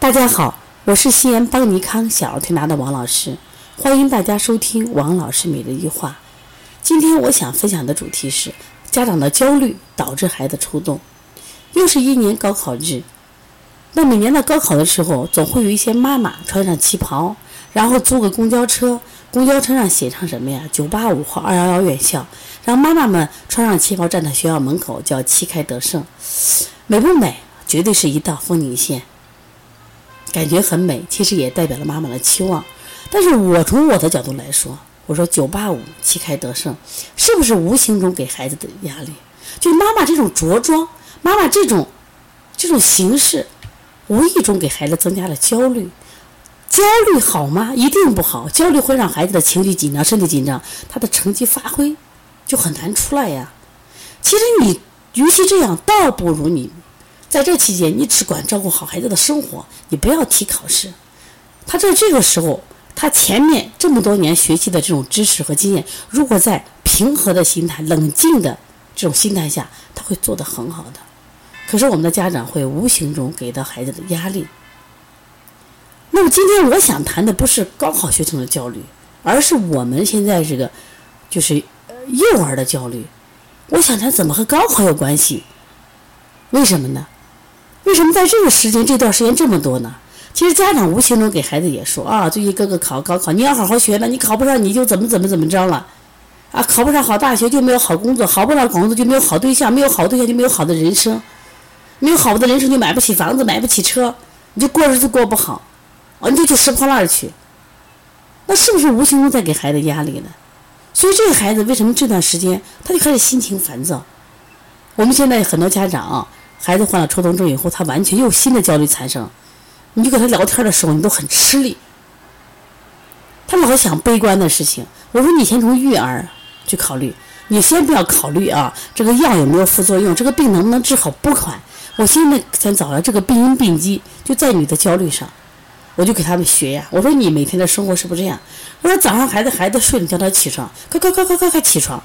大家好，我是西安邦尼康小儿推拿的王老师，欢迎大家收听王老师每日一话。今天我想分享的主题是家长的焦虑导致孩子抽动。又是一年高考日，那每年到高考的时候，总会有一些妈妈穿上旗袍，然后租个公交车，公交车上写上什么呀？985或211院校，让妈妈们穿上旗袍站在学校门口，叫旗开得胜，美不美？绝对是一道风景线。感觉很美，其实也代表了妈妈的期望。但是我从我的角度来说，我说九八五旗开得胜，是不是无形中给孩子的压力？就妈妈这种着装，妈妈这种这种形式，无意中给孩子增加了焦虑。焦虑好吗？一定不好。焦虑会让孩子的情绪紧张，身体紧张，他的成绩发挥就很难出来呀。其实你与其这样，倒不如你。在这期间，你只管照顾好孩子的生活，你不要提考试。他在这个时候，他前面这么多年学习的这种知识和经验，如果在平和的心态、冷静的这种心态下，他会做得很好的。可是我们的家长会无形中给到孩子的压力。那么今天我想谈的不是高考学生的焦虑，而是我们现在这个就是幼儿的焦虑。我想谈怎么和高考有关系？为什么呢？为什么在这个时间这段时间这么多呢？其实家长无形中给孩子也说啊，最近哥哥考高考，你要好好学了，你考不上你就怎么怎么怎么着了，啊，考不上好大学就没有好工作，考不上工作就没有好对象，没有好对象就没有好的人生，没有好的人生就买不起房子，买不起车，你就过日子过不好，啊，你就去拾破烂去，那是不是无形中在给孩子压力呢？所以这个孩子为什么这段时间他就开始心情烦躁？我们现在很多家长。孩子患了抽动症以后，他完全又新的焦虑产生，你就跟他聊天的时候，你都很吃力。他老想悲观的事情。我说你先从育儿去考虑，你先不要考虑啊，这个药有没有副作用，这个病能不能治好不管。我现在先找了这个病因病机，就在你的焦虑上，我就给他们学呀。我说你每天的生活是不是这样？我说早上孩子孩子睡了叫他起床，快快快快快快起床，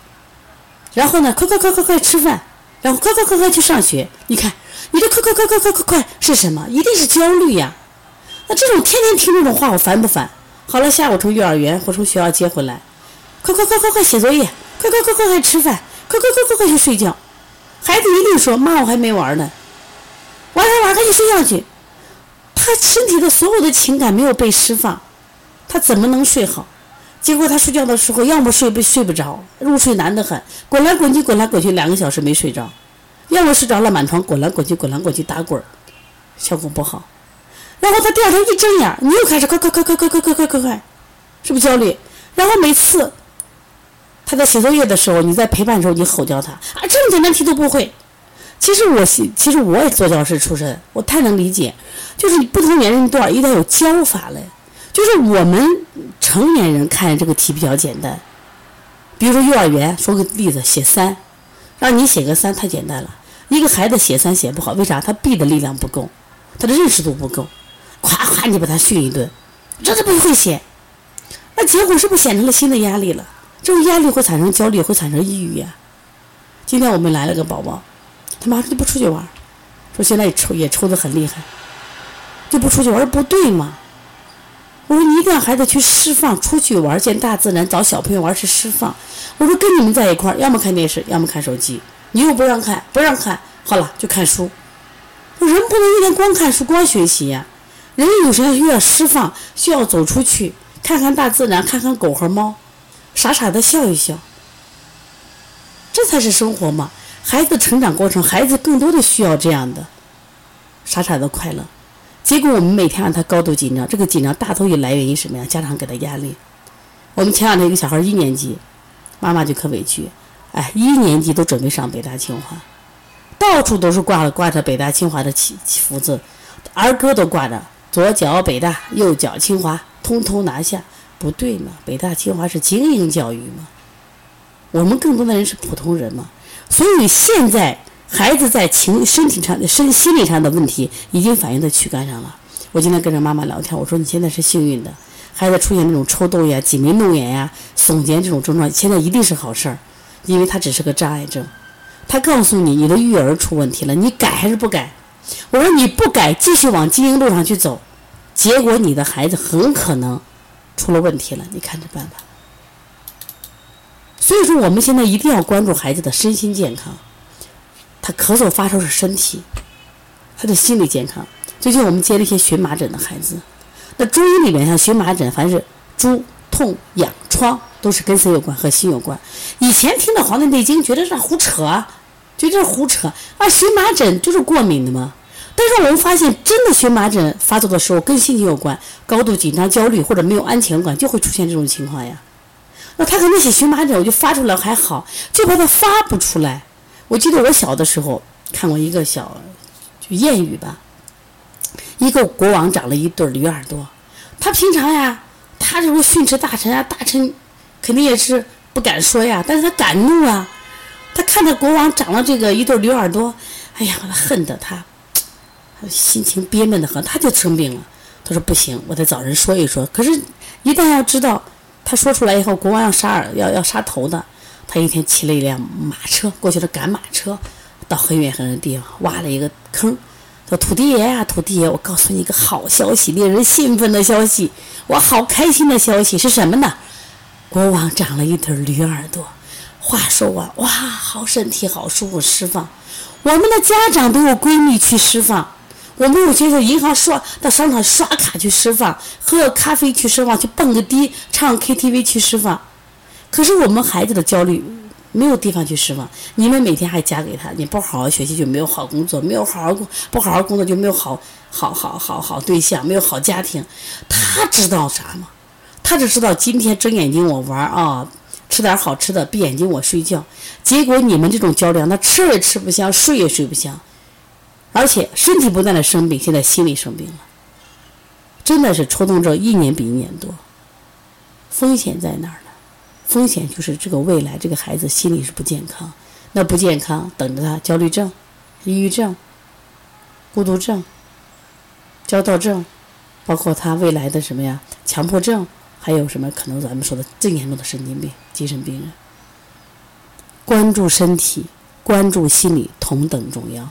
然后呢，快快快快快吃饭。然后快快快快去上学！你看，你这快快快快快快快是什么？一定是焦虑呀！那这种天天听这种话，我烦不烦？好了，下午从幼儿园或从学校接回来，快快快快快写作业，快快快快快吃饭，快快快快快去睡觉。孩子一定说：“妈，我还没玩呢。”玩玩玩，赶紧睡觉去。他身体的所有的情感没有被释放，他怎么能睡好？结果他睡觉的时候，要么睡不睡不着，入睡难得很，滚来滚去，滚来滚去，两个小时没睡着；要么睡着了，满床滚来滚去，滚来滚去打滚，效果不好。然后他第二天一睁眼，你又开始快快快快快快快快快快，是不是焦虑？然后每次他在写作业的时候，你在陪伴的时候，你吼叫他啊，这么简单题都不会。其实我其实我也做教师出身，我太能理解，就是不同年龄段一定要有教法嘞。就是我们成年人看这个题比较简单，比如说幼儿园，说个例子，写三，让你写个三太简单了。一个孩子写三写不好，为啥？他背的力量不够，他的认识度不够，夸夸你把他训一顿，这都不会写，那结果是不是显成了新的压力了？这种压力会产生焦虑，会产生抑郁呀。今天我们来了个宝宝，他妈说就不出去玩，说现在抽也抽的很厉害，就不出去玩，不对吗？我说你一定要孩子去释放，出去玩，见大自然，找小朋友玩是释放。我说跟你们在一块儿，要么看电视，要么看手机。你又不让看，不让看，好了就看书。人不能一天光看书、光学习呀。人有时候需要释放，需要走出去，看看大自然，看看狗和猫，傻傻的笑一笑。这才是生活嘛。孩子成长过程，孩子更多的需要这样的傻傻的快乐。结果我们每天让他高度紧张，这个紧张大多也来源于什么呀？家长给他压力。我们前两天一个小孩一年级，妈妈就可委屈，哎，一年级都准备上北大清华，到处都是挂了挂着北大清华的旗福字，儿歌都挂着，左脚北大，右脚清华，通通拿下，不对嘛？北大清华是精英教育嘛？我们更多的人是普通人嘛？所以现在。孩子在情身体上的身心理上的问题已经反映在躯干上了。我今天跟着妈妈聊天，我说你现在是幸运的，孩子出现那种抽动呀、挤眉弄眼呀、耸肩这种症状，现在一定是好事儿，因为他只是个障碍症。他告诉你你的育儿出问题了，你改还是不改？我说你不改，继续往经营路上去走，结果你的孩子很可能出了问题了，你看着办吧。所以说，我们现在一定要关注孩子的身心健康。咳嗽发烧是身体，他的心理健康。最近我们接了一些荨麻疹的孩子，那中医里面像荨麻疹，凡是诸痛痒疮，都是跟谁有关？和心有关。以前听到《黄帝内经》，觉得是胡扯，觉得是胡扯啊！荨麻疹就是过敏的嘛。但是我们发现，真的荨麻疹发作的时候跟心情有关，高度紧张、焦虑或者没有安全感，就会出现这种情况呀。那他可能写荨麻疹，我就发出来还好，就怕他发不出来。我记得我小的时候看过一个小就谚语吧，一个国王长了一对驴耳朵，他平常呀，他这种训斥大臣啊，大臣肯定也是不敢说呀，但是他敢怒啊。他看到国王长了这个一对驴耳朵，哎呀，他恨得他，心情憋闷的很，他就生病了。他说不行，我得找人说一说。可是，一旦要知道。他说出来以后，国王要杀耳，要要杀头的。他一天骑了一辆马车过去了，赶马车，到很远很远的地方，挖了一个坑，说：“土地爷呀，土地爷，我告诉你一个好消息，令人兴奋的消息，我好开心的消息是什么呢？国王长了一对驴耳朵。话说完，哇，好身体，好舒服，释放。我们的家长都有闺蜜去释放。”我们有些时候银行刷到商场刷卡去释放，喝个咖啡去释放，去蹦个迪，唱 KTV 去释放。可是我们孩子的焦虑没有地方去释放。你们每天还加给他，你不好好学习就没有好工作，没有好好工不好好工作就没有好好好好好对象，没有好家庭。他知道啥吗？他只知道今天睁眼睛我玩啊，吃点好吃的，闭眼睛我睡觉。结果你们这种焦虑，他吃也吃不香，睡也睡不香。而且身体不断的生病，现在心理生病了，真的是抽动症一年比一年多。风险在哪儿呢？风险就是这个未来这个孩子心理是不健康，那不健康等着他焦虑症、抑郁症、孤独症、焦躁症，包括他未来的什么呀？强迫症，还有什么可能咱们说的最严重的神经病、精神病人。关注身体，关注心理，同等重要。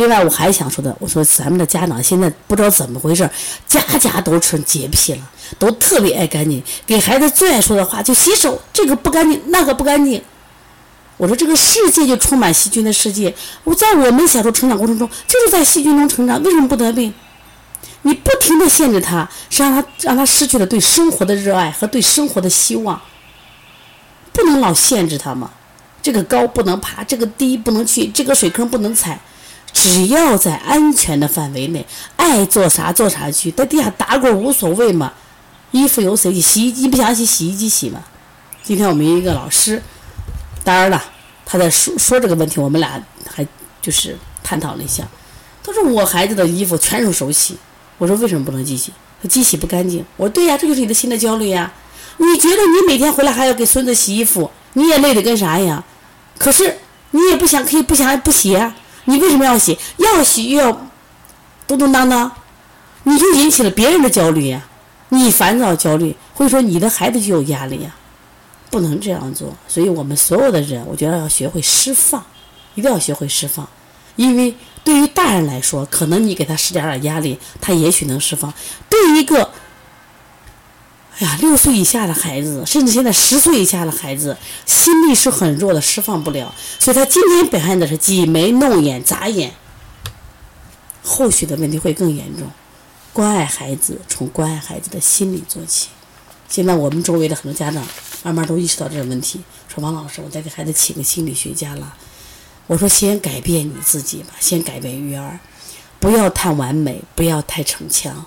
另外，我还想说的，我说咱们的家长现在不知道怎么回事，家家都成洁癖了，都特别爱干净。给孩子最爱说的话就洗手，这个不干净，那个不干净。我说这个世界就充满细菌的世界。我在我们小时候成长过程中，就是在细菌中成长，为什么不得病？你不停的限制他，是让他让他失去了对生活的热爱和对生活的希望。不能老限制他嘛，这个高不能爬，这个低不能去，这个水坑不能踩。只要在安全的范围内，爱做啥做啥去，在地下打滚无所谓嘛。衣服由谁洗？洗衣机不想洗，洗衣机洗嘛。今天我们一个老师，当然了，他在说说这个问题，我们俩还就是探讨了一下。他说我孩子的衣服全是手洗，我说为什么不能机洗？他机洗不干净。我说对呀，这就是你的新的焦虑呀。你觉得你每天回来还要给孙子洗衣服，你也累得跟啥一样？可是你也不想可以不想不洗啊。你为什么要洗？要洗又要咚咚当当，你就引起了别人的焦虑呀！你烦躁焦虑，或者说你的孩子就有压力呀，不能这样做。所以我们所有的人，我觉得要学会释放，一定要学会释放。因为对于大人来说，可能你给他施加点压力，他也许能释放；对于一个呀，六岁以下的孩子，甚至现在十岁以下的孩子，心力是很弱的，释放不了，所以他今天表现的是挤眉弄眼、眨眼，后续的问题会更严重。关爱孩子，从关爱孩子的心理做起。现在我们周围的很多家长慢慢都意识到这个问题，说王老师，我再给孩子请个心理学家了。我说先改变你自己吧，先改变育儿，不要太完美，不要太逞强。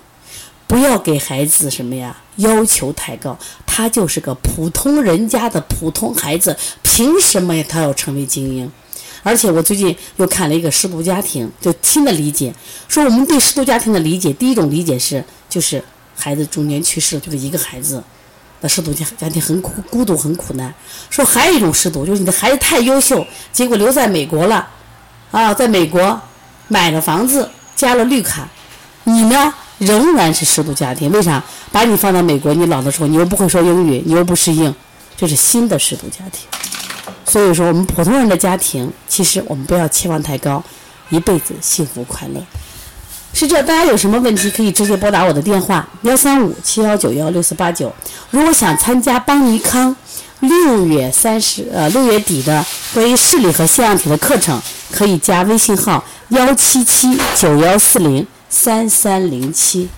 不要给孩子什么呀要求太高，他就是个普通人家的普通孩子，凭什么呀？他要成为精英？而且我最近又看了一个失独家庭，就新的理解，说我们对失独家庭的理解，第一种理解是就是孩子中年去世，就是一个孩子，那失独家家庭很苦孤独很苦难。说还有一种失独，就是你的孩子太优秀，结果留在美国了，啊，在美国买了房子，加了绿卡，你呢？仍然是失独家庭，为啥？把你放到美国，你老的时候你又不会说英语，你又不适应，这是新的失独家庭。所以说，我们普通人的家庭，其实我们不要期望太高，一辈子幸福快乐。是这，大家有什么问题可以直接拨打我的电话幺三五七幺九幺六四八九。如果想参加邦尼康六月三十呃六月底的关于视力和腺样体的课程，可以加微信号幺七七九幺四零三三零七。